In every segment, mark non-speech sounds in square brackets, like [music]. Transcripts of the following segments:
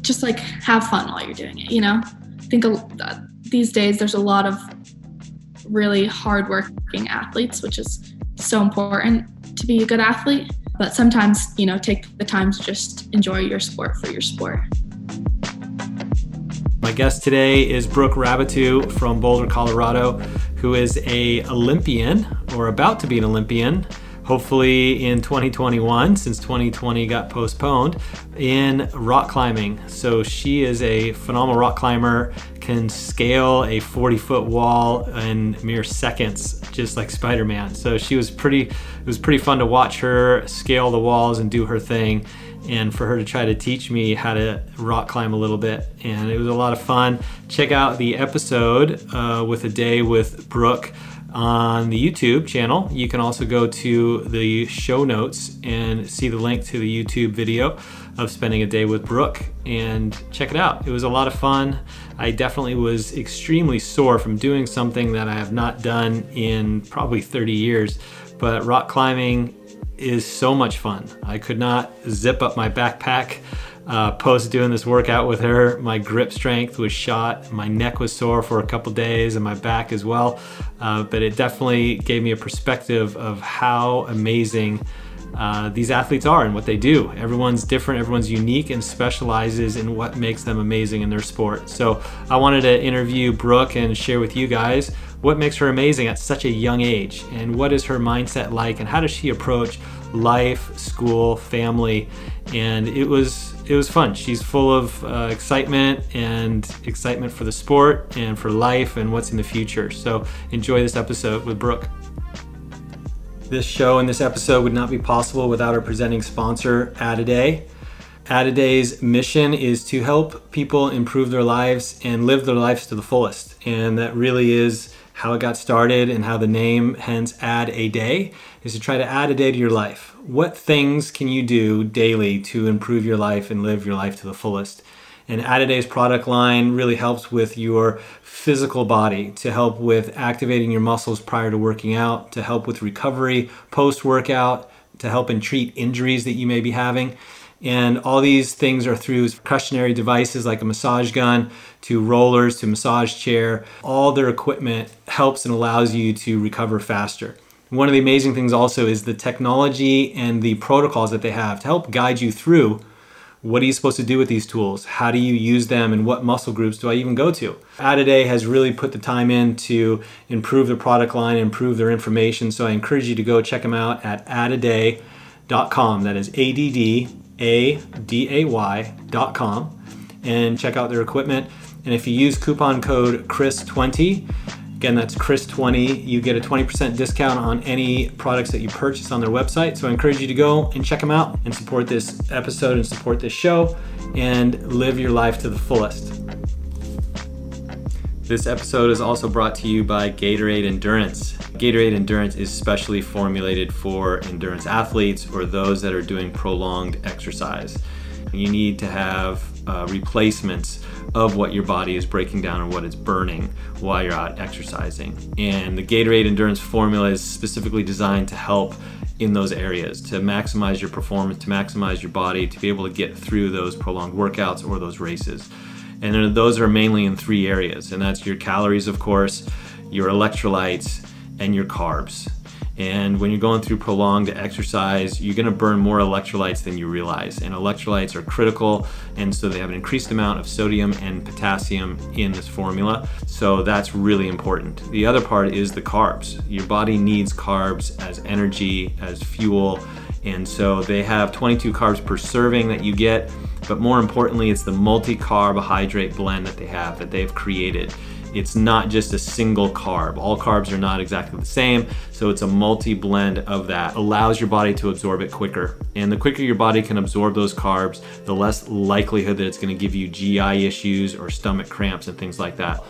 just like have fun while you're doing it, you know? I think a, uh, these days there's a lot of really hardworking athletes, which is so important to be a good athlete. But sometimes, you know, take the time to just enjoy your sport for your sport. My guest today is Brooke Raboutou from Boulder, Colorado, who is a Olympian or about to be an Olympian hopefully in 2021 since 2020 got postponed in rock climbing. So she is a phenomenal rock climber can scale a 40 foot wall in mere seconds just like spider-man. So she was pretty it was pretty fun to watch her scale the walls and do her thing and for her to try to teach me how to rock climb a little bit. And it was a lot of fun. Check out the episode uh, with a day with brooke on the YouTube channel. You can also go to the show notes and see the link to the YouTube video of spending a day with Brooke and check it out. It was a lot of fun. I definitely was extremely sore from doing something that I have not done in probably 30 years, but rock climbing is so much fun. I could not zip up my backpack uh, post doing this workout with her, my grip strength was shot. My neck was sore for a couple days and my back as well. Uh, but it definitely gave me a perspective of how amazing uh, these athletes are and what they do. Everyone's different, everyone's unique and specializes in what makes them amazing in their sport. So I wanted to interview Brooke and share with you guys what makes her amazing at such a young age and what is her mindset like and how does she approach life, school, family. And it was it was fun. She's full of uh, excitement and excitement for the sport and for life and what's in the future. So enjoy this episode with Brooke. This show and this episode would not be possible without our presenting sponsor, Add-A-Day. Mission is to help people improve their lives and live their lives to the fullest. And that really is how it got started and how the name, hence Add a Day, is to try to add a day to your life. What things can you do daily to improve your life and live your life to the fullest? And Add a Day's product line really helps with your physical body to help with activating your muscles prior to working out, to help with recovery post workout, to help and treat injuries that you may be having. And all these things are through customary devices like a massage gun to rollers to massage chair. All their equipment helps and allows you to recover faster. One of the amazing things also is the technology and the protocols that they have to help guide you through what are you supposed to do with these tools? How do you use them and what muscle groups do I even go to? Add-A-Day has really put the time in to improve the product line, improve their information. So I encourage you to go check them out at addaday.com. That is A D D a-D-A-Y.com and check out their equipment. And if you use coupon code CHRIS20, again, that's CHRIS20, you get a 20% discount on any products that you purchase on their website. So I encourage you to go and check them out and support this episode and support this show and live your life to the fullest. This episode is also brought to you by Gatorade Endurance. Gatorade Endurance is specially formulated for endurance athletes or those that are doing prolonged exercise. You need to have uh, replacements of what your body is breaking down and what it's burning while you're out exercising. And the Gatorade Endurance formula is specifically designed to help in those areas to maximize your performance, to maximize your body, to be able to get through those prolonged workouts or those races. And those are mainly in three areas, and that's your calories, of course, your electrolytes, and your carbs. And when you're going through prolonged exercise, you're gonna burn more electrolytes than you realize. And electrolytes are critical, and so they have an increased amount of sodium and potassium in this formula. So that's really important. The other part is the carbs. Your body needs carbs as energy, as fuel. And so they have 22 carbs per serving that you get but more importantly, it's the multi-carbohydrate blend that they have, that they've created. It's not just a single carb. All carbs are not exactly the same, so it's a multi-blend of that. Allows your body to absorb it quicker. And the quicker your body can absorb those carbs, the less likelihood that it's gonna give you GI issues or stomach cramps and things like that.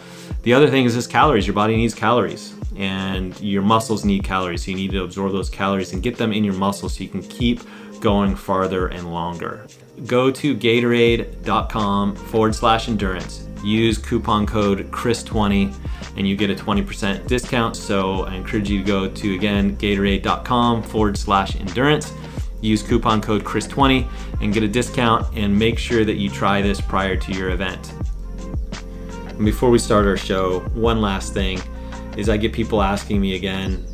The other thing is just calories. Your body needs calories and your muscles need calories. So you need to absorb those calories and get them in your muscles so you can keep going farther and longer. Go to Gatorade.com forward slash endurance. Use coupon code CHRIS20 and you get a 20% discount. So I encourage you to go to again Gatorade.com forward slash endurance Use coupon code Chris20 and get a discount and make sure that you try this prior to your event. And before we start our show, one last thing is I get people asking me again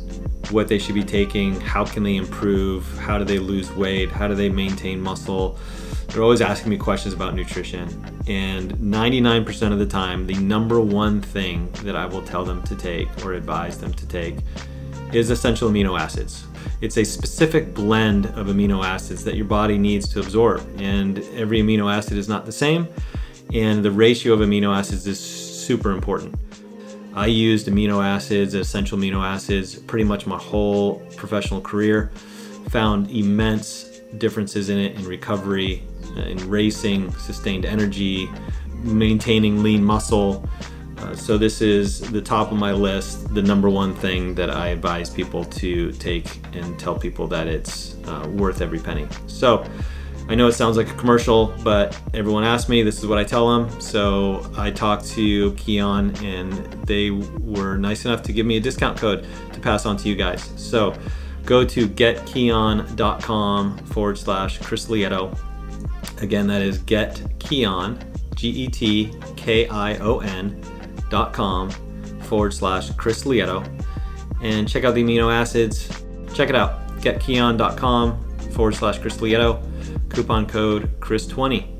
what they should be taking, how can they improve, how do they lose weight, how do they maintain muscle. They're always asking me questions about nutrition. And 99% of the time, the number one thing that I will tell them to take or advise them to take is essential amino acids. It's a specific blend of amino acids that your body needs to absorb, and every amino acid is not the same, and the ratio of amino acids is super important. I used amino acids, essential amino acids, pretty much my whole professional career. Found immense differences in it in recovery, in racing, sustained energy, maintaining lean muscle, uh, so this is the top of my list, the number one thing that I advise people to take and tell people that it's uh, worth every penny. So I know it sounds like a commercial, but everyone asks me, this is what I tell them. So I talked to Kion and they were nice enough to give me a discount code to pass on to you guys. So go to getkion.com forward slash Chris Lieto. Again, that is getkion, G E T K I O N com forward slash Chris Lieto and check out the amino acids. Check it out. Getkion.com forward slash Chris Lieto. Coupon code Chris20.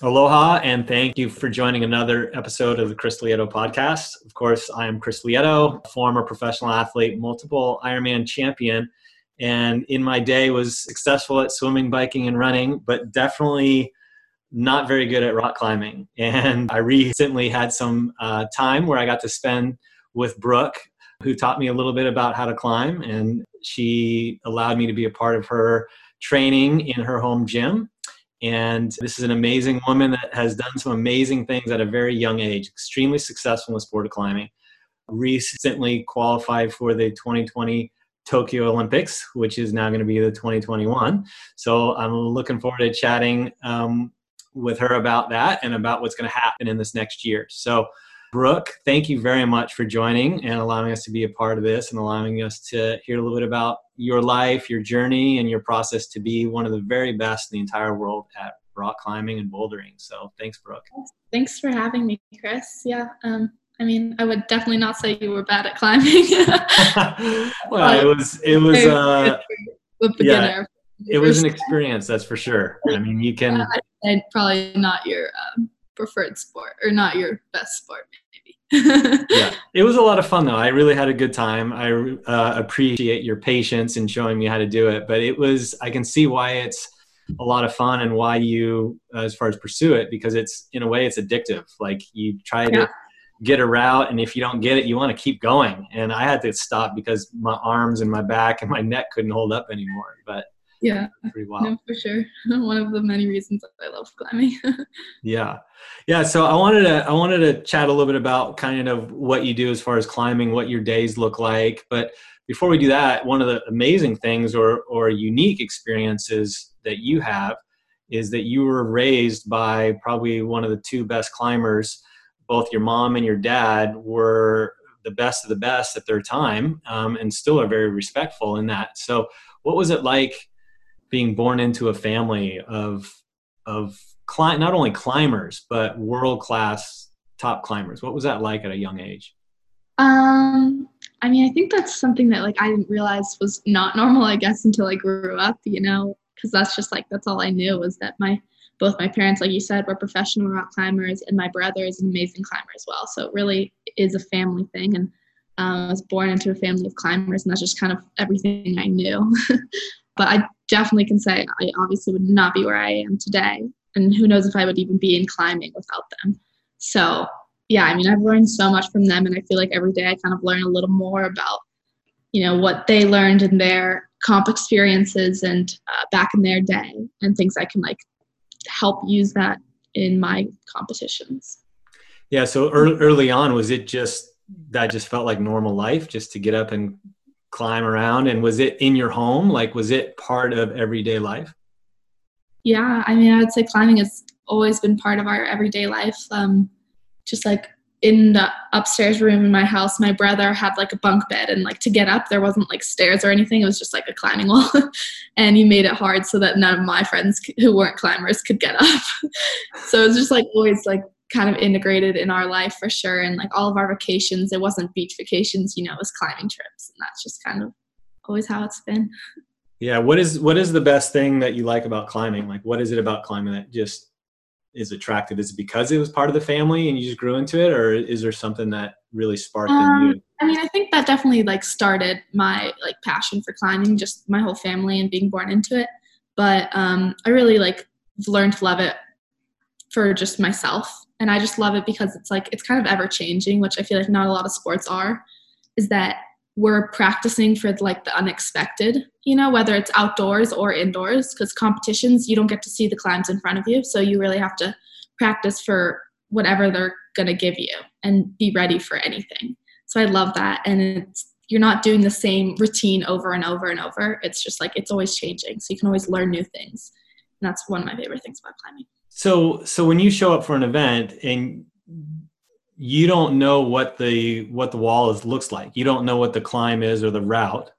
Aloha and thank you for joining another episode of the Chris Lieto podcast. Of course, I am Chris Lieto, former professional athlete, multiple Ironman champion, and in my day was successful at swimming, biking, and running, but definitely not very good at rock climbing. [laughs] And I recently had some uh, time where I got to spend with Brooke, who taught me a little bit about how to climb. And she allowed me to be a part of her training in her home gym. And this is an amazing woman that has done some amazing things at a very young age, extremely successful in the sport of climbing. Recently qualified for the 2020 Tokyo Olympics, which is now going to be the 2021. So I'm looking forward to chatting um, with her about that and about what's going to happen in this next year. So, Brooke, thank you very much for joining and allowing us to be a part of this and allowing us to hear a little bit about your life, your journey, and your process to be one of the very best in the entire world at rock climbing and bouldering. So, thanks, Brooke. Thanks for having me, Chris. Yeah. Um, I mean, I would definitely not say you were bad at climbing. [laughs] [laughs] well, it was, it was, uh, a beginner. Yeah, it was an experience, that's for sure. I mean, you can and probably not your um, preferred sport or not your best sport maybe [laughs] yeah it was a lot of fun though i really had a good time i uh, appreciate your patience in showing me how to do it but it was i can see why it's a lot of fun and why you uh, as far as pursue it because it's in a way it's addictive like you try yeah. to get a route and if you don't get it you want to keep going. And i had to stop because my arms and my back and my neck couldn't hold up anymore but yeah pretty wild. no for sure. [laughs] One of the many reasons i love climbing. [laughs] Yeah. Yeah so i wanted to i wanted to chat a little bit about kind of what you do as far as climbing what your days look like. But before we do that one of the amazing things or or unique experiences that you have is that you were raised by probably one of the two best climbers both your mom and your dad were the best of the best at their time um, and still are very respectful in that so what was it like being born into a family of of cli- not only climbers but world class top climbers. What was that like at a young age? Um, I mean, I think that's something that like I didn't realize was not [laughs] normal. I guess until I grew up, you know, because that's just like that's all I knew was that my both my parents, like you said, were professional rock climbers, and my brother is an amazing climber as well. So it really is a family thing, and um, I was born into a family of climbers, and that's just kind of everything I knew. [laughs] but I definitely can say I obviously would not be where I am today. And who knows if I would even be in climbing without them. So, yeah, I mean, I've learned so much from them. And I feel like every day I kind of learn a little more about, you know, what they learned in their comp experiences and uh, back in their day and things I can like help use that in my competitions. Yeah. So early on, was it just that just felt like normal life just to get up and climb around and was it in your home like was it part of everyday life yeah i mean i would say climbing has always been part of our everyday life um, just like in the upstairs room in my house, my brother had like a bunk bed, and like to get up, there wasn't like stairs or anything. It was just like a climbing [laughs] wall, and he made it hard so that none of my friends who weren't climbers could get up. [laughs] so it was just like always like kind of integrated in our life for sure. And like all of our vacations, it wasn't beach vacations, you know, it was climbing trips, and that's just kind of always how it's been. Yeah. What is what is the best thing that you like about climbing? Like, what is it about climbing that just is attractive? Is it because it was part of the family and you just grew into it, or is there something that really sparked um, in you? I mean, I think that definitely like started my like passion for climbing, just my whole family and being born into it. But um, I really like learned to love it for just myself, and I just love it because it's like it's kind of ever changing, which I feel like not a lot of sports are. Is that we're practicing for like the unexpected, you know, whether it's outdoors or indoors, because competitions, you don't get to see the climbs in front of you. So you really have to practice for whatever they're going to give you and be ready for anything. So I love that. And it's, you're not doing the same routine over and over and over. It's just like it's always changing. So you can always learn new things. And that's one of my favorite things about climbing. So, so when you show up for an event and you don't know what the what the wall is looks like. You don't know what the climb is or the route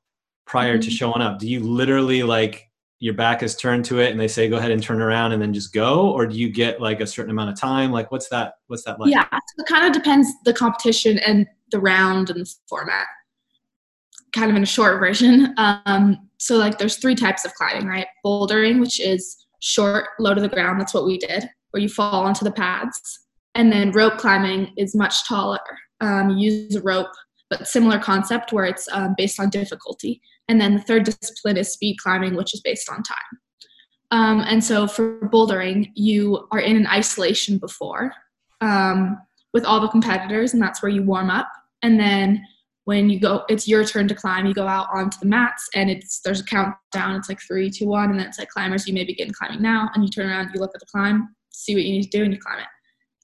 prior mm-hmm. to showing up. Do you literally like your back is turned to it and they say go ahead and turn around and then just go or do you get like a certain amount of time? Like what's that what's that like? Yeah it kind of depends the competition and the round and the format kind of in a short version. Um, so like there's three types of climbing right? Bouldering which is short low to the ground that's what we did where you fall onto the pads and then rope climbing is much taller. Um, you use a rope, but similar concept where it's um, based on difficulty. And then the third discipline is speed climbing, which is based on time. Um, and so for bouldering, you are in an isolation before um, with all the competitors, and that's where you warm up. And then when you go, it's your turn to climb. You go out onto the mats, and it's there's a countdown. It's like three, two, one, and then it's like climbers. You may begin climbing now, and you turn around, you look at the climb, see what you need to do, and you climb it.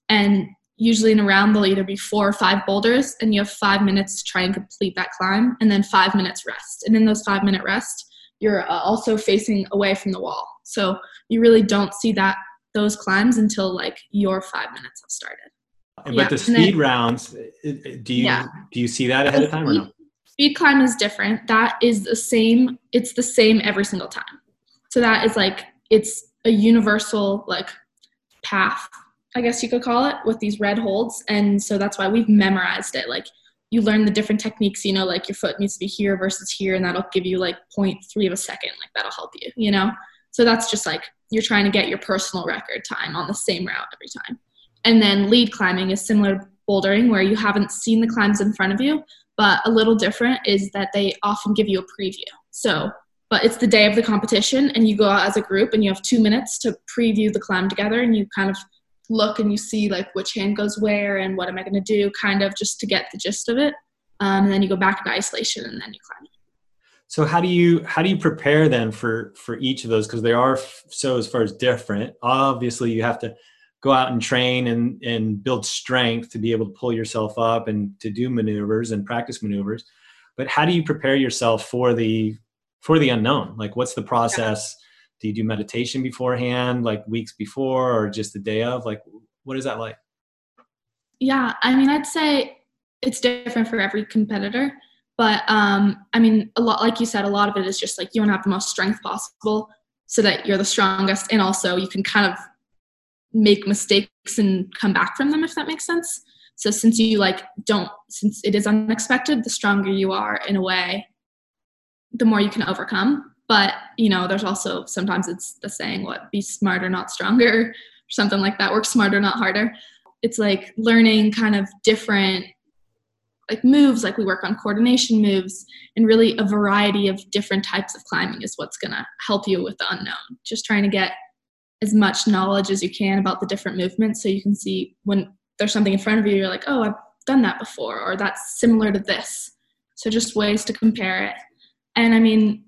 And usually in a round, there'll either be four or five boulders, and you have five minutes to try and complete that climb, and then five minutes rest. And in those five minute rest, you're uh, also facing away from the wall. So you really don't see that those climbs until like your five minutes have started. But yeah. the speed then, rounds, do you yeah. do you see that ahead of time or no? Speed climb is different. That is the same. It's the same every single time. So that is like it's a universal like path I guess you could call it, with these red holds. And so that's why we've memorized it. Like you learn the different techniques, you know, like your foot needs to be here versus here, and that'll give you like 0.3 of a second. Like that'll help you, you know? So that's just like you're trying to get your personal record time on the same route every time. And then lead climbing is similar to bouldering where you haven't seen the climbs in front of you, but a little different is that they often give you a preview. So, but it's the day of the competition and you go out as a group and you have two minutes to preview the climb together and you kind of look and you see like which hand goes where and what am I going to do, kind of just to get the gist of it. Um, and then you go back into isolation and then you climb. So how do you how do you prepare then for for each of those because they are so as far as different. Obviously, you have to go out and train and and build strength to be able to pull yourself up and to do maneuvers and practice maneuvers. But how do you prepare yourself for the for the unknown? Like, what's the process? Do you do meditation beforehand like weeks before or just the day of? Like what is that like? Yeah i mean i'd say it's different for every competitor but um i mean a lot like you said a lot of it is just like you want to have the most strength possible so that you're the strongest and also you can kind of make mistakes and come back from them if that makes sense. So since you like don't since it is unexpected the stronger you are in a way the more you can overcome but you know there's also sometimes it's the saying what be smarter not stronger or something like that work smarter not harder. It's like learning kind of different like moves like we work on coordination moves and really a variety of different types of climbing is what's going to help you with the unknown. Just trying to get as much knowledge as you can about the different movements so you can see when there's something in front of you you're like oh i've done that before or that's similar to this. So just ways to compare it. And i mean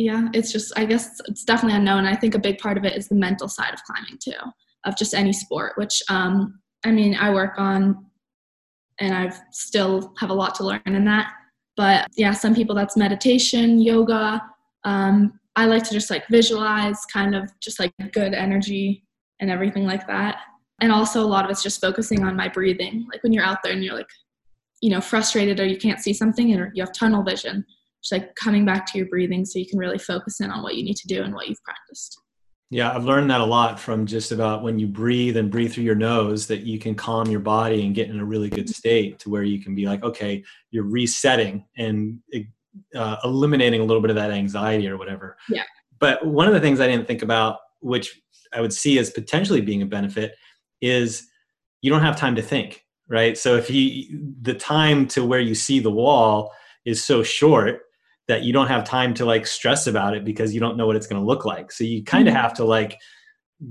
yeah, it's just I guess it's definitely unknown. I think a big part of it is the mental side of climbing too, of just any sport. Which um, I mean, I work on, and I've still have a lot to learn in that. But yeah, some people that's meditation, yoga. Um, I like to just like visualize, kind of just like good energy and everything like that. And also a lot of it's just focusing on my breathing. Like when you're out there and you're like, you know, frustrated or you can't see something or you have tunnel vision, just like coming back to your breathing so you can really focus in on what you need to do and what you've practiced. Yeah, I've learned that a lot from just about when you breathe and breathe through your nose that you can calm your body and get in a really good state to where you can be like, okay, you're resetting and uh, eliminating a little bit of that anxiety or whatever. Yeah. But one of the things I didn't think about, which I would see as potentially being a benefit, is you don't have time to think, right? So if you the time to where you see the wall is so short that you don't have time to like stress about it because you don't know what it's going to look like. So you kind of mm-hmm. have to like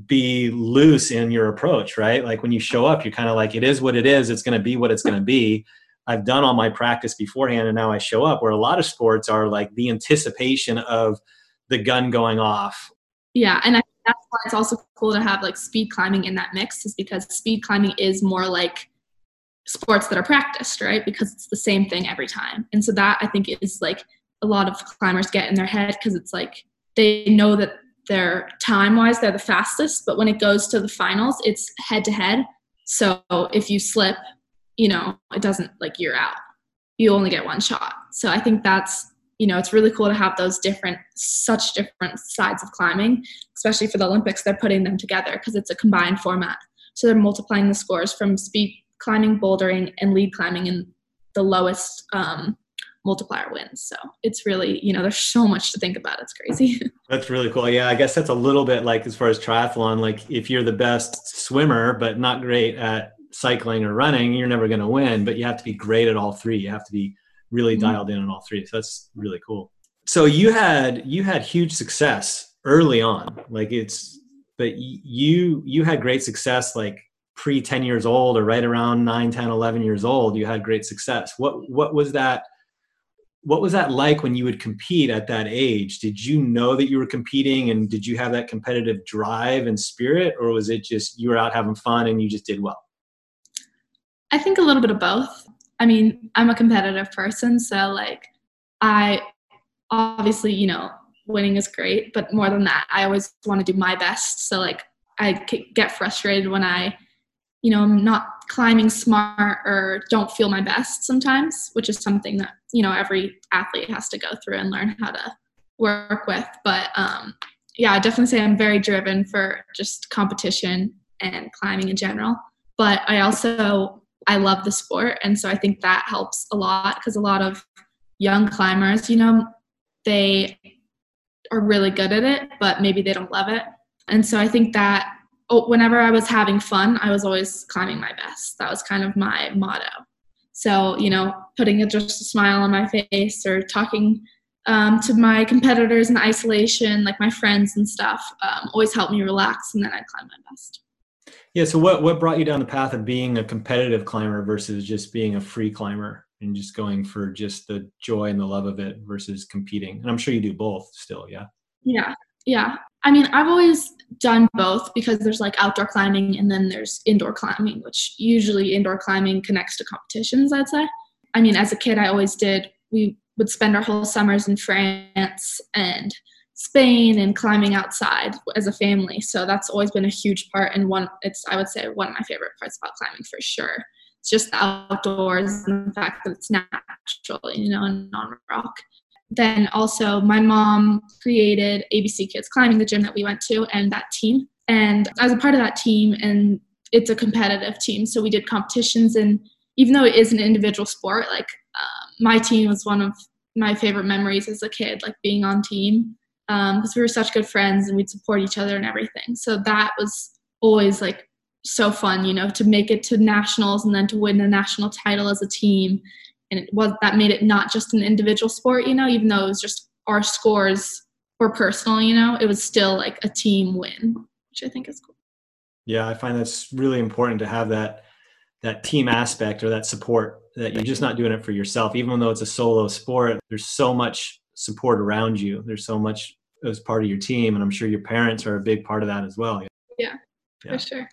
be loose in your approach, right? Like when you show up, you're kind of like, it is what it is. It's going to be what it's going to be. I've done all my practice beforehand and now I show up where a lot of sports are like the anticipation of the gun going off. Yeah. And I, that's why it's also cool to have like speed climbing in that mix is because speed climbing is more like sports that are practiced, right? Because it's the same thing every time. And so that I think is like a lot of climbers get in their head because it's like they know that they're time wise they're the fastest but when it goes to the finals it's head to head so if you slip you know it doesn't like you're out. You only get one shot. So i think that's you know it's really cool to have those different such different sides of climbing especially for the olympics they're putting them together because it's a combined format. So they're multiplying the scores from speed climbing bouldering and lead climbing and the lowest um, multiplier wins. So it's really, you know, there's so much to think about. It's crazy. [laughs] That's really cool. Yeah, I guess that's a little bit like as far as triathlon, like if you're the best swimmer but not great at cycling or running, you're never going to win, but you have to be great at all three. You have to be really mm-hmm. dialed in on all three. So that's really cool. So you had you had huge success early on. Like it's but you you had great success like pre 10 years old or right around 9 10 11 years old you had great success what what was that what was that like when you would compete at that age? Did you know that you were competing and did you have that competitive drive and spirit or was it just you were out having fun and you just did well? I think a little bit of both. I mean i'm a competitive person so like i obviously you know winning is great but more than that i always want to do my best. So like i get frustrated when i you know i'm not climbing smart or don't feel my best sometimes which is something that you know every athlete has to go through and learn how to work with. But um, yeah i definitely say i'm very driven for just competition and climbing in general. But i also i love the sport and so i think that helps a lot because a lot of young climbers you know they are really good at it but maybe they don't love it. And so i think that oh, whenever i was having fun i was always climbing my best that was kind of my motto so, you know, putting a, just a smile on my face or talking um, to my competitors in isolation, like my friends and stuff, um, always helped me relax and then I'd climb my best. Yeah. So, what, what brought you down the path of being a competitive climber versus just being a free climber and just going for just the joy and the love of it versus competing? And I'm sure you do both still. Yeah. Yeah. Yeah. I mean, I've always done both because there's like outdoor climbing and then there's indoor climbing, which usually indoor climbing connects to competitions, I'd say. I mean, as a kid, I always did, we would spend our whole summers in France and Spain and climbing outside as a family. So that's always been a huge part and one it's I would say one of my favorite parts about climbing for sure. It's just the outdoors and the fact that it's natural, you know, and non rock then also my mom created ABC Kids Climbing, the gym that we went to, and that team. And I was a part of that team, and it's a competitive team. So we did competitions, and even though it is an individual sport, like um, my team was one of my favorite memories as a kid, like being on team, because um, we were such good friends and we'd support each other and everything. So that was always like so fun, you know, to make it to nationals and then to win a national title as a team and it was that made it not just an individual sport you know even though it was just our scores were personal you know it was still like a team win which i think is cool. Yeah i find that's really important to have that that team aspect or that support that you're just not doing it for yourself. Even though it's a solo sport there's so much support around you. There's so much as part of your team and i'm sure your parents are a big part of that as well. Yeah, yeah. for sure.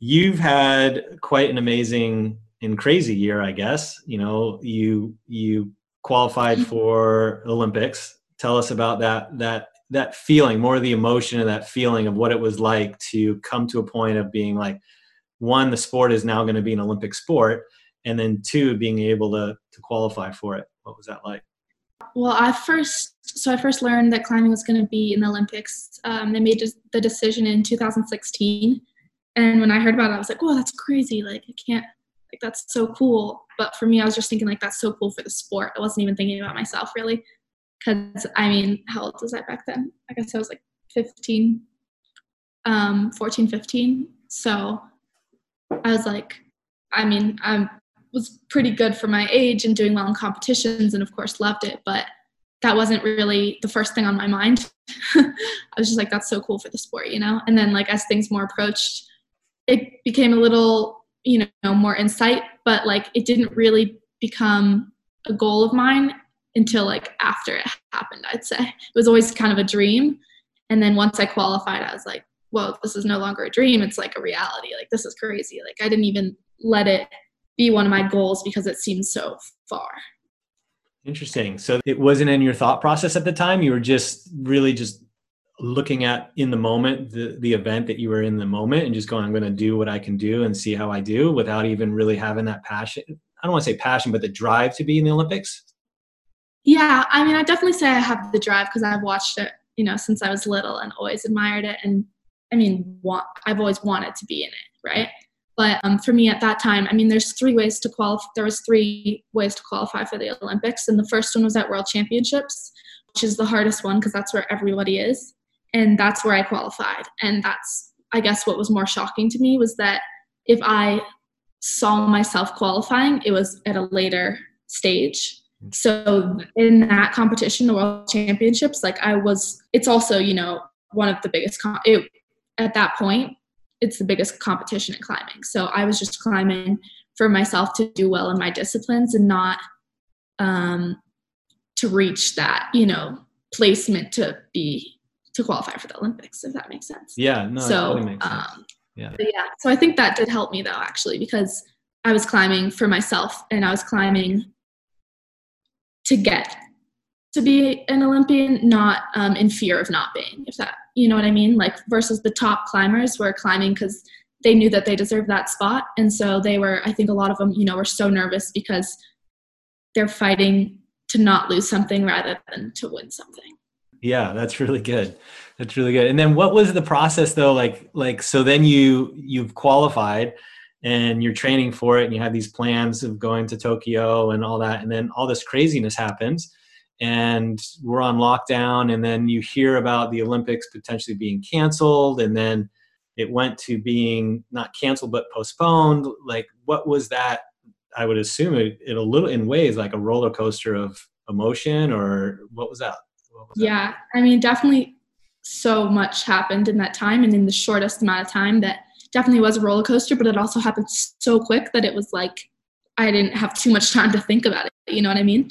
You've had quite an amazing in crazy year, I guess. You know, you you qualified for Olympics. Tell us about that that that feeling, more of the emotion and that feeling of what it was like to come to a point of being like, one, the sport is now going to be an Olympic sport, and then two, being able to to qualify for it. What was that like? Well, I first so I first learned that climbing was going to be in the Olympics. Um, they made the decision in 2016, and when I heard about it, I was like, "Whoa, that's crazy! Like, I can't like that's so cool." But for me, I was just thinking like that's so cool for the sport. I wasn't even thinking about myself really, because I mean, how old was I back then? I guess I was like 15, um, 14, 15. So I was like, I mean, I was pretty good for my age and doing well in competitions, and of course loved it, but that wasn't really the first thing on my mind. [laughs] I was just like, that's so cool for the sport, you know? And then like as things more approached, it became a little, you know, more insight, but like it didn't really become a goal of mine until like after it happened, I'd say. It was always kind of a dream. And then once I qualified, I was like, well, this is no longer a dream. It's like a reality. Like this is crazy. Like I didn't even let it be one of my goals because it seems so far. Interesting. So it wasn't in your thought process at the time. You were just really just looking at in the moment the, the event that you were in the moment and just going, I'm going to do what I can do and see how I do without even really having that passion. I don't want to say passion, but the drive to be in the Olympics. Yeah, I mean, I definitely say I have the drive because I've watched it, you know, since I was little and always admired it. And I mean, want, I've always wanted to be in it, right? But um, for me at that time, I mean, there's three ways to qualify. There was three ways to qualify for the Olympics, and the first one was at World Championships, which is the hardest one because that's where everybody is, and that's where I qualified. And that's, I guess, what was more shocking to me was that if I saw myself qualifying, it was at a later stage. So in that competition, the World Championships, like I was, it's also you know one of the biggest. Com- it, at that point, it's the biggest competition in climbing. So I was just climbing for myself to do well in my disciplines and not um, to reach that, you know, placement to be to qualify for the Olympics, if that makes sense. Yeah, no, so, totally makes sense. Um, yeah. yeah. So I think that did help me though, actually, because I was climbing for myself and I was climbing to get to be an Olympian, not um, in fear of not being, if that, you know what I mean? Like, versus the top climbers were climbing because they knew that they deserved that spot. And so they were, I think a lot of them, you know, were so nervous because they're fighting to not lose something rather than to win something. Yeah, that's really good. That's really good. And then what was the process though? Like, like, so then you, you've qualified and you're training for it and you have these plans of going to Tokyo and all that. And then all this craziness happens and we're on lockdown and then you hear about the olympics potentially being canceled and then it went to being not canceled but postponed like what was that i would assume it, it a little in ways like a roller coaster of emotion or what was that, yeah i mean definitely so much happened in that time and in the shortest amount of time that definitely was a roller coaster but it also happened so quick that it was like i didn't have too much time to think about it you know what i mean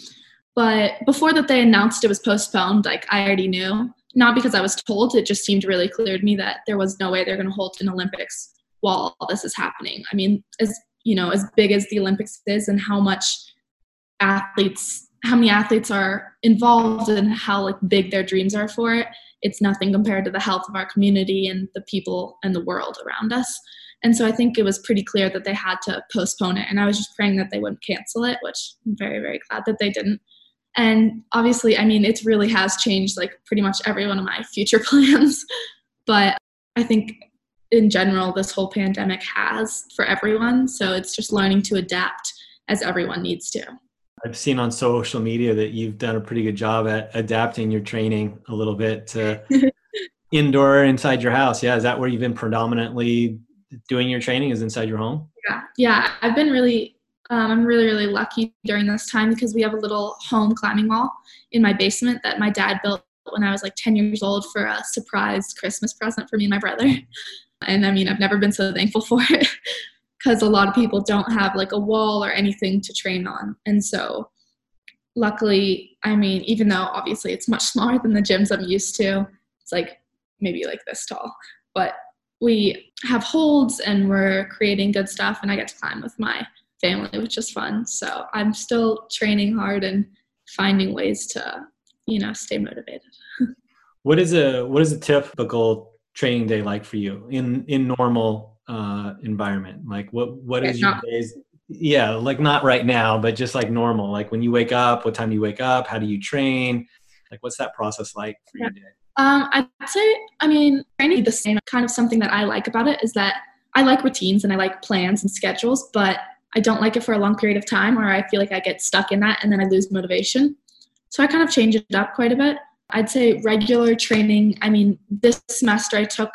but before that they announced it was postponed, like I already knew. Not because I was told, it just seemed really clear to me that there was no way they're going to hold an Olympics while this is happening. I mean, as you know, as big as the Olympics is and how much athletes, how many athletes are involved and how like big their dreams are for it, it's nothing compared to the health of our community and the people and the world around us. And so I think it was pretty clear that they had to postpone it. And I was just praying that they wouldn't cancel it, which I'm very, very glad that they didn't and obviously i mean it really has changed like pretty much every one of my [laughs] future plans but i think in general this whole pandemic has for everyone so it's just learning to adapt as everyone needs to i've seen on social media that you've done a pretty good job at adapting your training a little bit to [laughs] indoor inside your house. Yeah is that where you've been predominantly doing your training is inside your home? Yeah yeah. I've been really um, I'm really, really lucky during this time because we have a little home climbing wall in my basement that my dad built when I was like 10 years old for a surprise Christmas present for me and my brother. [laughs] And I mean, I've never been so thankful [laughs] for it because a lot of people don't have like a wall or anything to train on. And so, luckily, I mean, even though obviously it's much [laughs] smaller than the gyms I'm used to, it's like maybe like this tall, but we have holds and we're creating good stuff, and I get to climb with my family, which is fun. So I'm still training hard and finding ways to, you know, stay motivated. [laughs] what is a what is a typical training day like for you in in normal uh, environment? Like what what is your not- days? Yeah, like not right now, but just like normal. Like when you wake up, what time do you wake up? How do you train? Like what's that process like for your day? Um, I'd say, I mean, training the same. Kind of something that I like about it is that I like routines and I like plans and schedules, but I don't like it for a long period of time, or I feel like I get stuck in that and then I lose motivation. So I kind of change it up quite a bit. I'd say regular training. I mean, this semester I took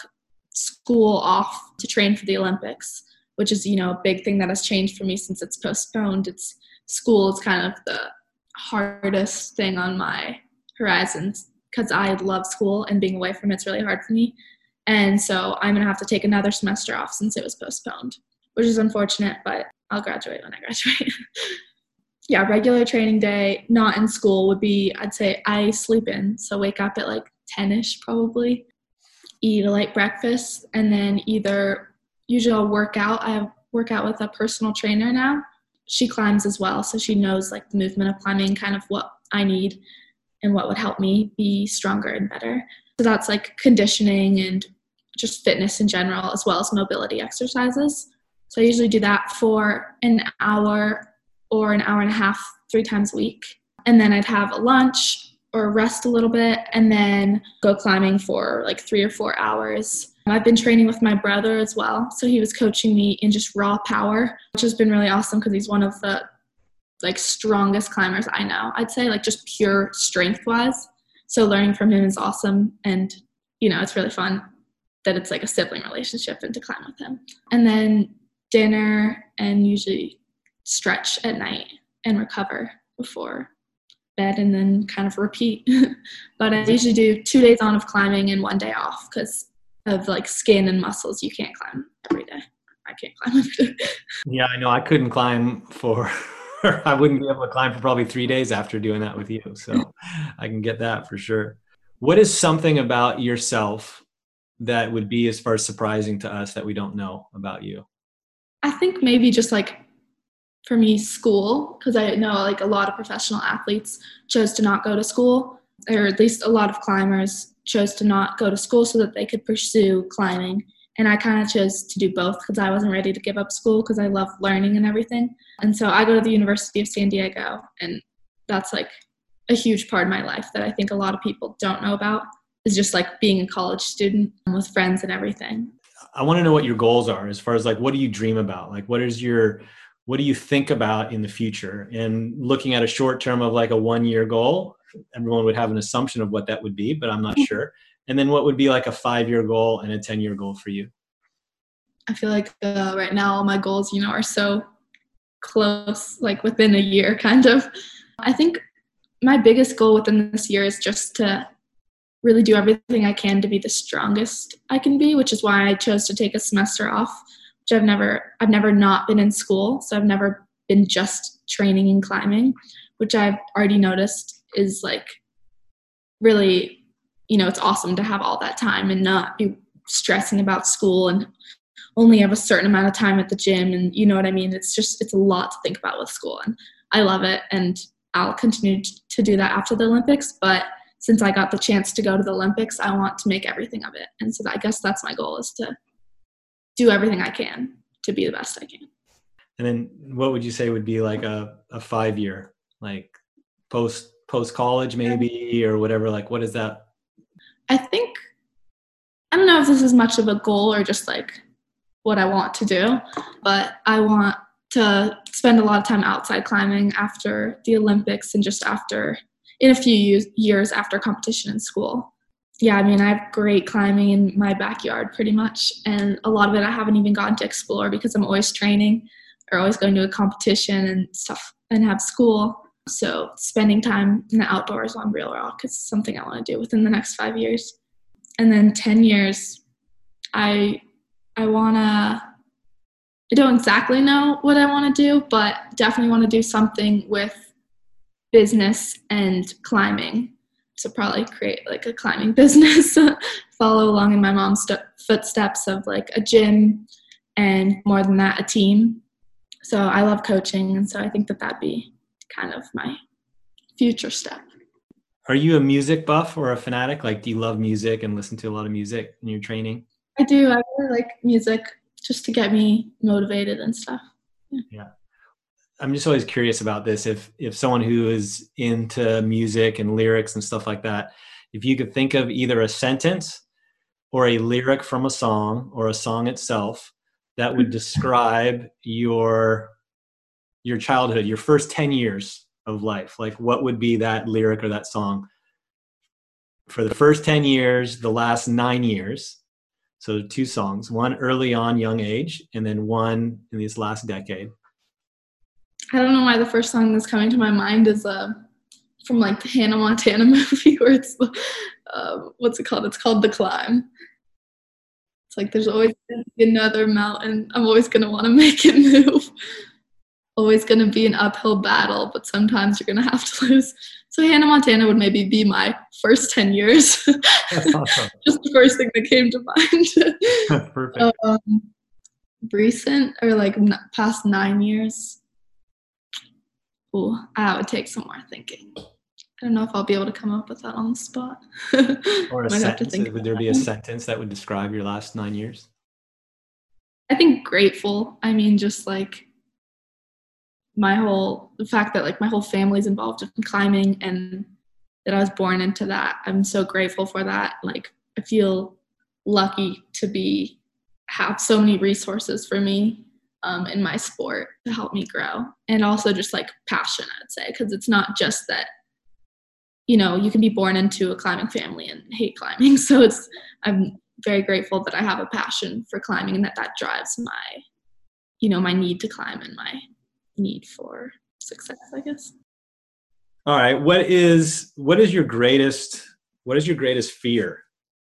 school off to train for the Olympics, which is you know a big thing that has changed for me since it's postponed. It's school is kind of the hardest thing on my horizons because I love school and being away from it's really hard for me. And so I'm gonna have to take another semester off since it was postponed, which is unfortunate, but I'll graduate when I [laughs] graduate. yeah, regular training day, not in school, would be I'd say I sleep in. So wake up at like 10 ish probably, eat a light breakfast, and then either usually I'll work out. I work out with a personal trainer now. She climbs as well, so she knows like the movement of climbing, kind of what I need and what would help me be stronger and better. So that's like conditioning and just fitness in general, as well as mobility exercises. So I usually do that for an hour or an hour and a half, three times a week. And then I'd have a lunch or rest a little bit and then go climbing for like three or four hours. I've been training with my brother as well. So he was coaching me in just raw power, which has been really awesome because he's one of the like strongest climbers I know. I'd say like just pure strength wise. So learning from him is awesome and you know, it's really fun that it's like a sibling relationship and to climb with him. And then dinner and usually stretch at night and recover before bed and then kind of repeat. [laughs] but I usually do 2 days on of climbing and 1 day off cuz of like skin and muscles you can't climb every day. I can't climb every day. [laughs] Yeah, I know. I couldn't climb for. [laughs] I wouldn't be able to climb for probably three days after doing that with you. So I can get that for sure. What is something about yourself that would be as far as surprising to us that we don't know about you? I think maybe just like for me, school, because I know like a lot of professional athletes chose to not go to school, or at least a lot of climbers chose to not go to school so that they could pursue climbing. And I kind of chose to do both because I wasn't ready to give up school because I love learning and everything. And so I go to the University of San Diego, and that's like a huge part of my life that I think a lot of people don't know about is just like being a college student with friends and everything. I want to know what your goals are as far as like what do you dream about? Like what is your what do you think about in the future? And looking at a short term of like a one year goal, everyone would have an assumption of what that would be, but I'm not sure. And then what would be like a five year goal and a 10 year goal for you? I feel like uh, right now all my goals, you know, are so close, like within a year, kind of. I think my biggest goal within this year is just to really do everything I can to be the strongest I can be, which is why I chose to take a semester off, which I've never I've never not been in school, so I've never been just training and climbing, which I've already noticed is like really, you know, it's awesome to have all that time and not be stressing about school and only have a certain amount of time at the gym. And you know what I mean? It's just it's a lot to think about with school. And I love it. And I'll continue to do that after the Olympics, but since I got the chance to go to the Olympics, I want to make everything of it. And so I guess that's my goal is to do everything I can to be the best I can. And then what would you say would be like a, a five year, like post post college maybe or whatever? Like what is that? I think I don't know if this is much of a goal or just like what I want to do, but I want to spend a lot of time outside climbing after the Olympics and just after in a few years, years after competition in school. Yeah, I mean, I have great climbing in my backyard pretty much, and a lot of it I haven't even gotten to explore because I'm always training or always going to a competition and stuff and have school. So spending time in the outdoors on Real Rock is something I want to do within the next five years. And then 10 years, I I want to I don't exactly know what I want to do, but definitely want to do something with business and climbing. So probably create like a climbing [laughs] business, follow along in my mom's st- footsteps of like a gym and more than that, a team. So I love coaching, and so I think that that'd be kind of my future step. Are you a music buff or a fanatic? Like, do you love music and listen to a lot of music in your training? I do. I really like music. just to get me motivated and stuff. Yeah. yeah. I'm just always curious about this. If if someone who is into music and lyrics and stuff like that, if you could think of either a sentence or a lyric from a song or a song itself that would mm. describe your your childhood, your first 10 years of life, like what would be that lyric or that song for the first 10 years, the last 9 years? So two songs, one early on young age and then one in this last decade. I don't know why the first song that's coming to my mind is uh, from like the Hannah Montana [laughs] movie where it's uh, what's it called? It's called The Climb. It's like there's always another mountain. I'm always gonna want to make it move. [laughs] always gonna be an uphill battle, but sometimes you're gonna have to lose. So Hannah Montana would maybe be my first ten years. [laughs] Awesome. Just the first thing that came to mind. Perfect. Um, recent or like past nine years. Oh, I would take some more thinking. I don't know if I'll be able to come up with that on the spot. [laughs] or a sentence. Would there be a sentence that would describe your last nine years? I think grateful. I mean, just like my whole the fact that like my whole family's involved in climbing and that I was born into that. I'm so grateful for that. Like I feel lucky to be have so many resources for me um, in my sport to help me grow. And also just like passion i'd say because it's not just that you know you can be born into a climbing family and hate climbing. [laughs] So it's i'm very grateful that i have a passion for climbing and that that drives my you know my need to climb and my need for success i guess. All right. What is what is your greatest what is your greatest fear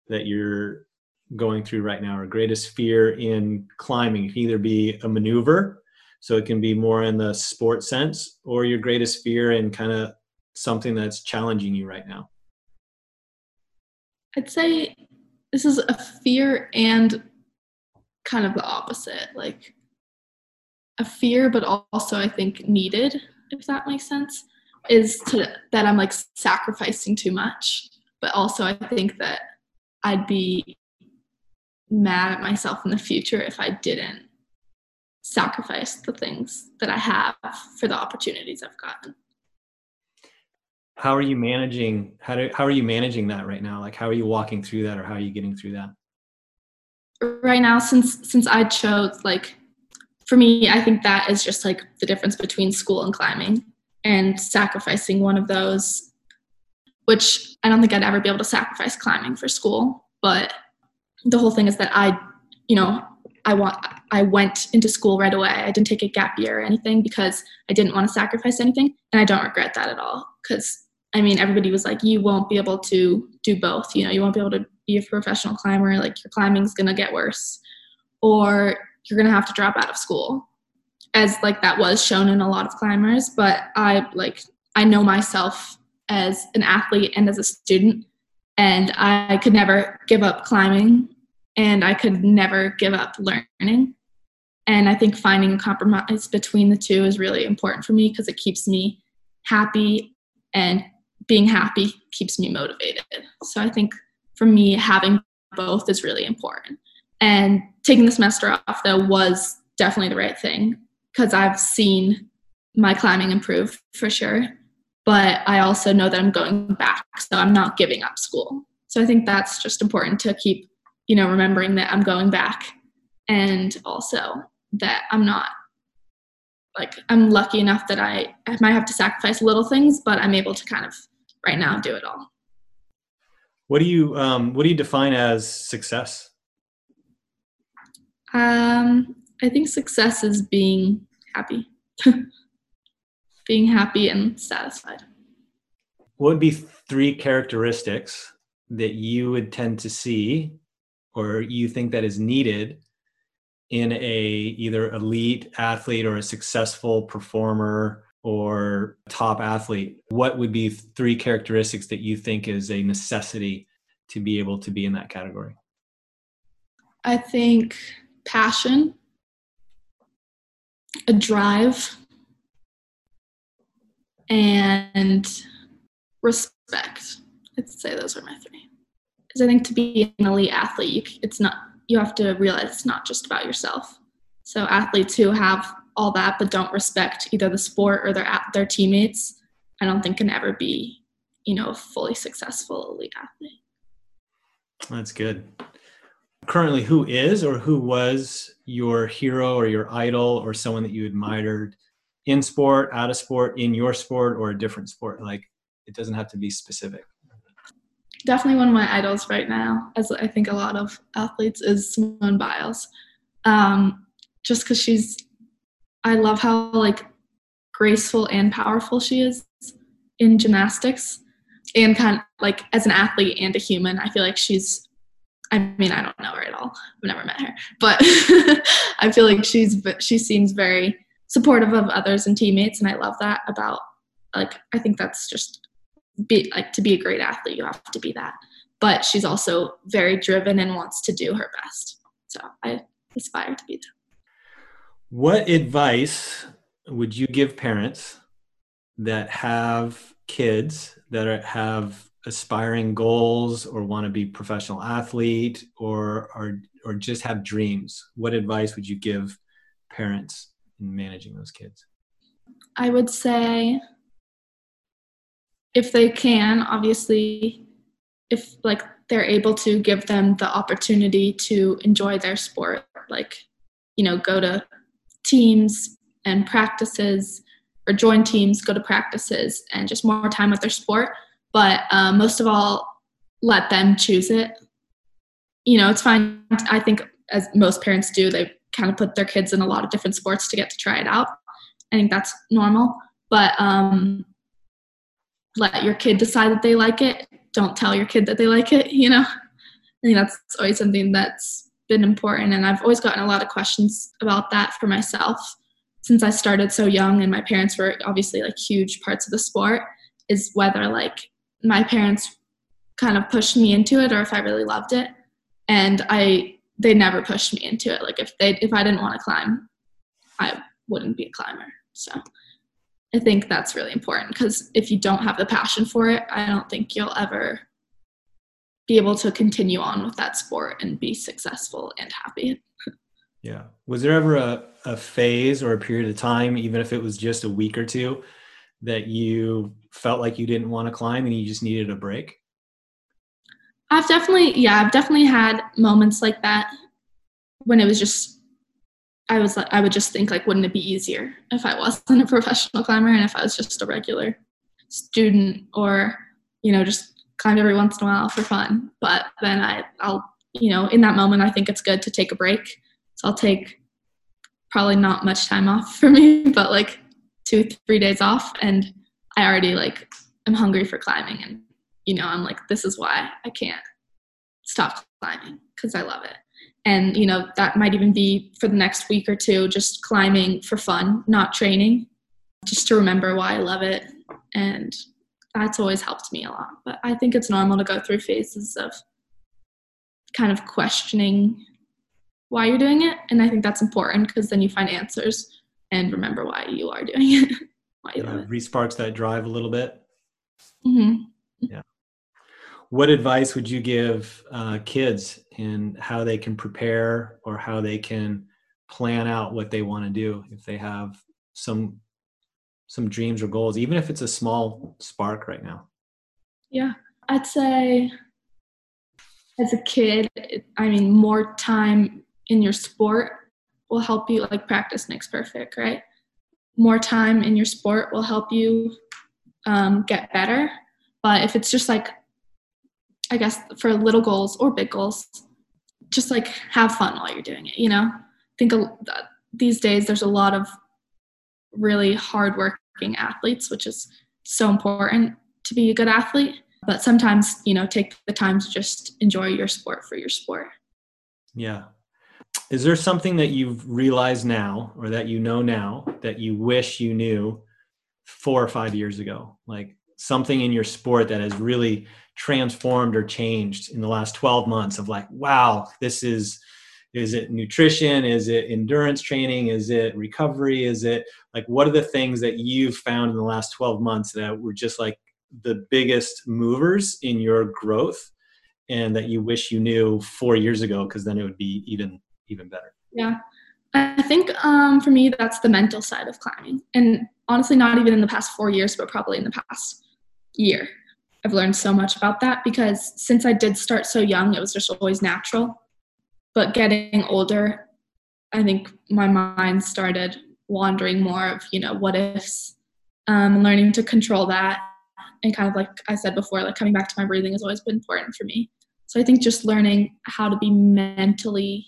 that you're going through right now. Or greatest fear in climbing can either be a maneuver so it can be more in the sport sense or your greatest fear in kind of something that's challenging you right now. I'd say this is a fear and kind of the opposite like a fear but also i think needed if that makes sense is to that i'm like sacrificing too much but also i think that i'd be mad at myself in the future if I didn't sacrifice the things that I have for the opportunities I've gotten. How are you managing how do how are you managing that right now? Like how are you walking through that or how are you getting through that? Right now since since I chose like for me I think that is just like the difference between school and climbing and sacrificing one of those which I don't think I'd ever be able to sacrifice climbing for school, but the whole thing is that I, you know, I want I went into school right away. I didn't take a gap year or anything because I didn't want to sacrifice anything, and I don't regret that at all. Because I mean, everybody was like, "You won't be able to do both. You know, you won't be able to be a professional climber. Like your climbing's gonna get worse, or you're gonna have to drop out of school." As like that was shown in a lot of climbers, but I like I know myself as an athlete and as a student, and I could never give up climbing and I could never give up learning. And I think finding a compromise between the two is really important for me because it keeps me happy and being happy keeps me motivated. So I think for me, having both is really important. And taking the semester off, though, was definitely the right thing because I've seen my climbing improve for sure. But I also know that I'm going back, so I'm not giving up school. So I think that's just important to keep you know, remembering that I'm going back and also that I'm not like I'm lucky enough that I, I might have to sacrifice little things, but I'm able to kind of right now do it all. What do you um, what do you define as success? Um, I think success is being happy, [laughs] being happy and satisfied. What would be three characteristics that you would tend to see or you think that is needed in a either elite athlete or a successful performer or top athlete what would be three characteristics that you think is a necessity to be able to be in that category i think passion a drive and respect i'd say those are my three because I think to be an elite athlete, you, it's not you have to realize it's not just about yourself. So athletes who have all that but don't respect either the sport or their their teammates, I don't think can ever be, you know, a fully successful elite athlete. That's good. Currently, who is or who was your hero or your idol or someone that you admired in sport, out of sport, in your sport, or a different sport? Like, it doesn't have to be specific. Definitely one of my idols right now, as I think a lot of athletes, is Simone Biles. Um, just because she's, I love how like graceful and powerful she is in gymnastics and kind of like as an athlete and a human i feel like she's i mean i don't know her at all i've never met her but [laughs] i feel like she's she seems very supportive of others and teammates and i love that about like i think that's just be like to be a great athlete you have to be that. But she's also very driven and wants to do her best. So i aspire to be that. What advice would you give parents that have kids that are, have aspiring goals or want to be professional athlete or, or or just have dreams? What advice would you give parents in managing those kids i would say if they can obviously if like they're able to give them the opportunity to enjoy their sport like you know go to teams and practices or join teams, go to practices, and just more time with their sport. But um, most of all, let them choose it. You know, it's fine. I think as most parents do, they kind of put their kids in a lot of different sports to get to try it out. I think that's normal. But um, let your kid decide that they like it. Don't tell your kid that they like it. You know, I think that's always something that's been important, and I've always gotten a lot of questions about that for myself since I started so young and my parents were obviously like huge parts of the sport is whether like my parents kind of pushed me into it or if I really loved it. And I they never pushed me into it. Like if they if I didn't want to climb, I wouldn't be a climber. So I think that's really important because if you don't have the passion for it, I don't think you'll ever be able to continue on with that sport and be successful and happy. [laughs] Yeah. Was there ever a, a phase or a period of time, even if it was just a week or two, that you felt like you didn't want to climb and you just needed a break? I've definitely, yeah, I've definitely had moments like that when it was just, I was like, I would just think like, wouldn't it be easier if I wasn't a professional climber and if I was just a regular student or, you know, just climb every once in a while for fun. But then I, I'll, you know, in that moment, I think it's good to take a break so I'll take probably not much time off for me, [laughs] but like two, three days off. And I already like am hungry for climbing. And, you know, I'm like, this is why I can't stop climbing because I love it. And, you know, that might even be for the next week or two, just climbing for fun, not training, just to remember why I love it. And that's always helped me a lot. But I think it's normal to go through phases of kind of questioning why you're doing it. And I think that's important because then you find answers and remember why you are doing it. [laughs] why you yeah, love it. Resparks that drive a little bit. Mm-hmm. Yeah. What advice would you give uh, kids in how they can prepare or how they can plan out what they want to do if they have some some dreams or goals, even if it's a small spark right now? Yeah, I'd say as a kid, I mean, more time in your sport will help you like practice makes perfect right more time in your sport will help you um, get better but if it's just like i guess for little goals or big goals just like have fun while you're doing it you know? I think uh, these days there's a lot of really hardworking athletes which is so important to be a good athlete but sometimes you know take the time to just enjoy your sport for your sport. Yeah. Is there something that you've realized now or that you know now that you wish you knew four or five years ago? Like something in your sport that has really transformed or changed in the last 12 months of like wow this is is it nutrition? Is it endurance training? Is it recovery? Is it like what are the things that you've found in the last 12 months that were just like the biggest movers in your growth and that you wish you knew four years ago because then it would be even even better? Yeah. I think um, for me that's the mental side of climbing and honestly not even in the past four years but probably in the past year i've learned so much about that because since i did start so young it was just always natural. But getting older i think my mind started wandering more of you know what ifs um, and learning to control that. And kind of like i said before like coming back to my breathing has always been important for me. So i think just learning how to be mentally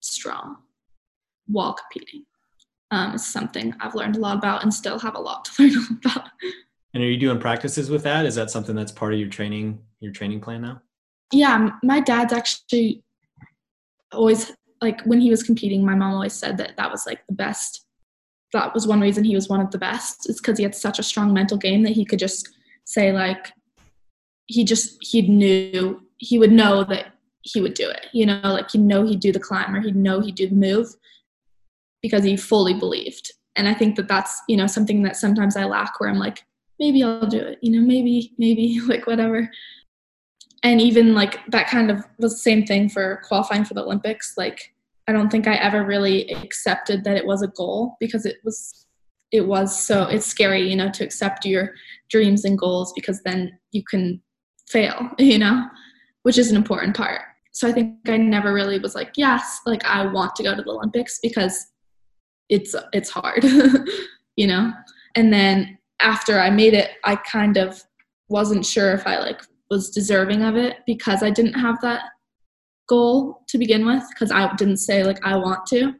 strong while competing um, is something i've learned a lot about and still have a lot to [laughs] learn about and are you doing practices with that? Is that something that's part of your training your training plan now? Yeah my dad's actually always like when he was competing my mom always said that that was like the best. That was one reason he was one of the best is because he had such a strong mental game that he could just say like he just he knew he would know that he would do it you know? Like he'd know he'd do the climb or he'd know he'd do the move because he fully believed. And i think that that's you know something that sometimes i lack where i'm like maybe i'll do it you know maybe maybe [laughs] like whatever and even like that kind of was the same thing for qualifying for the olympics like I don't think I ever really accepted that it was a goal because it was it was so it's scary, you know, to accept your dreams and goals because then you can fail, [laughs] you know, which is an important part. So I think I never really was like, yes, like I want to go to the Olympics because it's it's hard, [laughs] you know. And then after I made it, I kind of wasn't sure if I like was deserving of it because I didn't have that goal to begin with because I didn't say like I want to,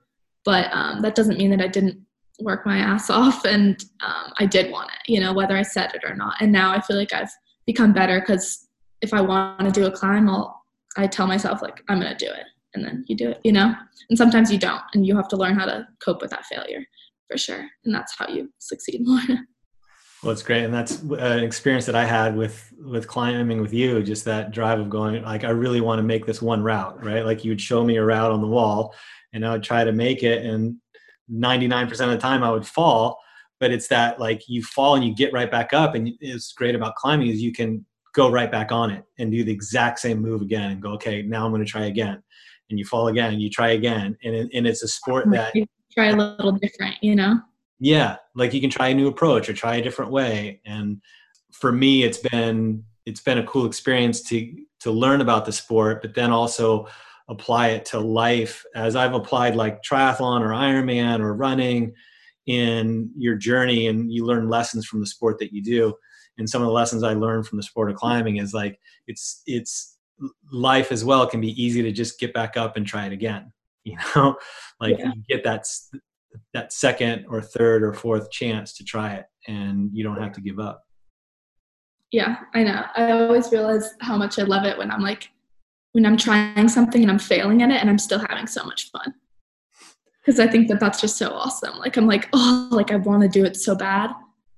but um, that doesn't mean that I didn't work my ass [laughs] off and um, I did want it, you know, whether I said it or not. And now I feel like I've become better because if I want to do a climb, I'll I tell myself like I'm gonna do it, and then you do it, you know. And sometimes you don't, and you have to learn how to cope with that failure for sure, and that's how you succeed more. [laughs] Well, it's great, and that's uh, an experience that I had with with climbing with you. Just that drive of going, like, I really want to make this one route, right? Like, you would show me a route on the wall, and I would try to make it, and ninety nine percent of the time I would fall. But it's that like you fall and you get right back up, and it's great about climbing is you can go right back on it and do the exact same move again, and go, okay, now I'm going to try again, and you fall again, and you try again, and and it's a sport that try a little different, you know yeah like you can try a new approach or try a different way and for me it's been it's been a cool experience to to learn about the sport but then also apply it to life as i've applied like triathlon or ironman or running in your journey and you learn lessons from the sport that you do and some of the lessons i learned from the sport of climbing is like it's it's life as well can be easy to just get back up and try it again [laughs] you know like yeah. you get that that second or third or fourth chance to try it and you don't have to give up. Yeah i know. I always realize how much i love it when i'm like when i'm trying something and i'm failing at it and i'm still having so much fun. Because i think that that's just so awesome. Like i'm like oh like i want to do it so bad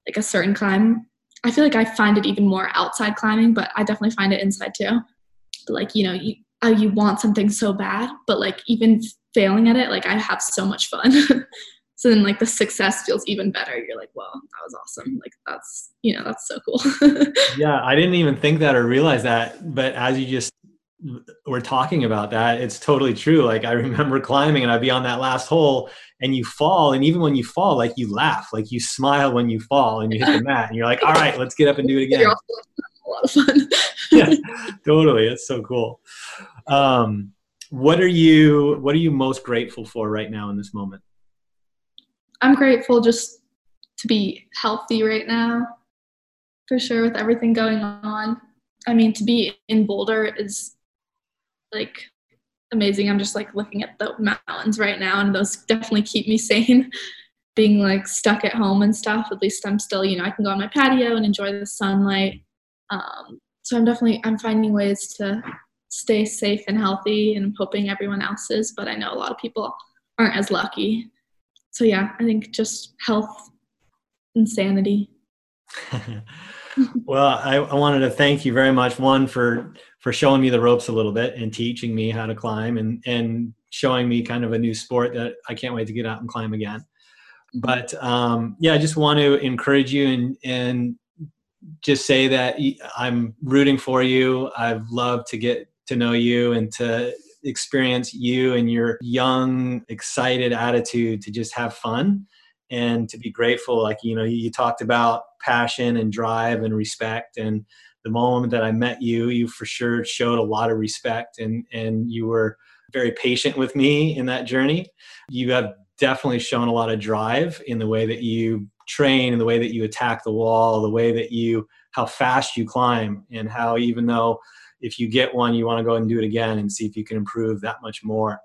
like a certain climb. I feel like i find it even more outside climbing but i definitely find it inside too. But like you know you uh, you want something so bad but like even failing at it, like I have so much fun. [laughs] so then like the success feels even better. You're like, well, that was awesome. Like that's, you know, that's so cool. [laughs] yeah. I didn't even think that or realize that. But as you just were talking about that, it's totally true. Like I remember climbing and I'd be on that last hole and you fall. And even when you fall, like you laugh, like you smile when you fall and you hit the [laughs] mat and you're like, all right, let's get up and do it again. a lot of fun. yeah, totally. It's so cool. Um, what are you what are you most grateful for right now in this moment? I'm grateful just to be healthy right now for sure with everything going on. I mean to be in boulder is like amazing. I'm just like looking at the mountains right now and those definitely keep me [laughs] sane. Being like stuck at home and stuff at least i'm still you know i can go on my patio and enjoy the sunlight. Um, so i'm definitely i'm finding ways to stay safe and healthy and hoping everyone else is, but I know a lot of people aren't as lucky. So yeah, I think just health and sanity. [laughs] well, I, I, wanted to thank you very much. One for for showing me the ropes a little bit and teaching me how to climb and and showing me kind of a new sport that I can't wait to get out and climb again. But um, yeah, I just want to encourage you and and just say that I'm rooting for you. I've loved to get to know you and to experience you and your young, excited attitude to just have fun and to be grateful. Like, you know, you talked about passion and drive and respect. And the moment that I met you, you for sure showed a lot of respect and, and you were very patient with me in that journey. You have definitely shown a lot of drive in the way that you train, in the way that you attack the wall, the way that you, how fast you climb, and how even though if you get one, you want to go and do it again and see if you can improve that much more.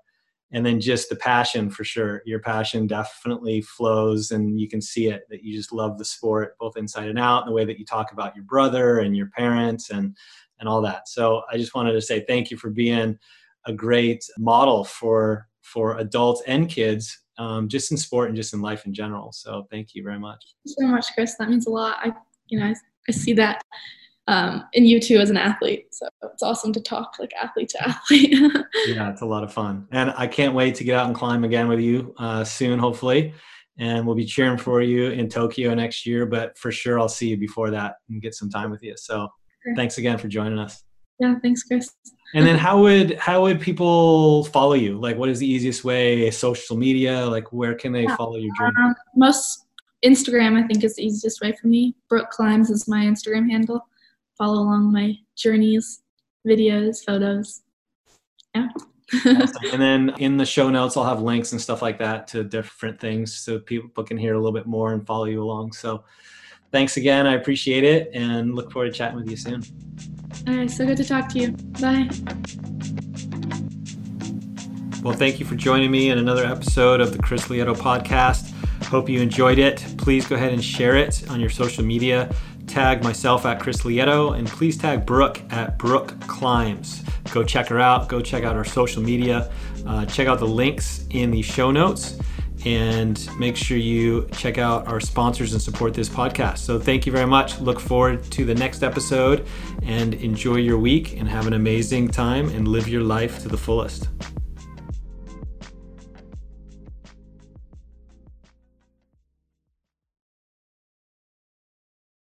And then just the passion for sure. Your passion definitely flows and you can see it that you just love the sport both inside and out, and the way that you talk about your brother and your parents and and all that. So I just wanted to say thank you for being a great model for for adults and kids, um, just in sport and just in life in general. So thank you very much. Thank you so much, Chris. That means a lot. I you know I, I see that um, and you too as an athlete. So it's awesome to talk like athlete to athlete. [laughs] yeah, it's a lot of fun, and I can't wait to get out and climb again with you uh, soon, hopefully. And we'll be cheering for you in Tokyo next year, but for sure I'll see you before that and get some time with you. So thanks again for joining us. Yeah, thanks, Chris. and then how would how would people follow you? Like, what is the easiest way? Social media? Like, where can they yeah. follow your journey? Um, most Instagram, I think, is the easiest way for me. Brooke Climbs is my Instagram handle follow along my journeys, videos, photos. Yeah. [laughs] awesome. And then in the show notes, I'll have links and stuff like that to different things so people can hear a little bit more and follow you along. So thanks again. I appreciate it and look forward to chatting with you soon. All right. So good to talk to you. Bye. Well, thank you for joining me in another episode of the Chris Lieto podcast. Hope you enjoyed it. Please go ahead and share it on your social media tag myself at Chris Lieto and please tag Brooke at Brooke Climbs. Go check her out. Go check out our social media. Uh, check out the links in the show notes and make sure you check out our sponsors and support this podcast. So, thank you very much. Look forward to the next episode and enjoy your week and have an amazing time and live your life to the fullest.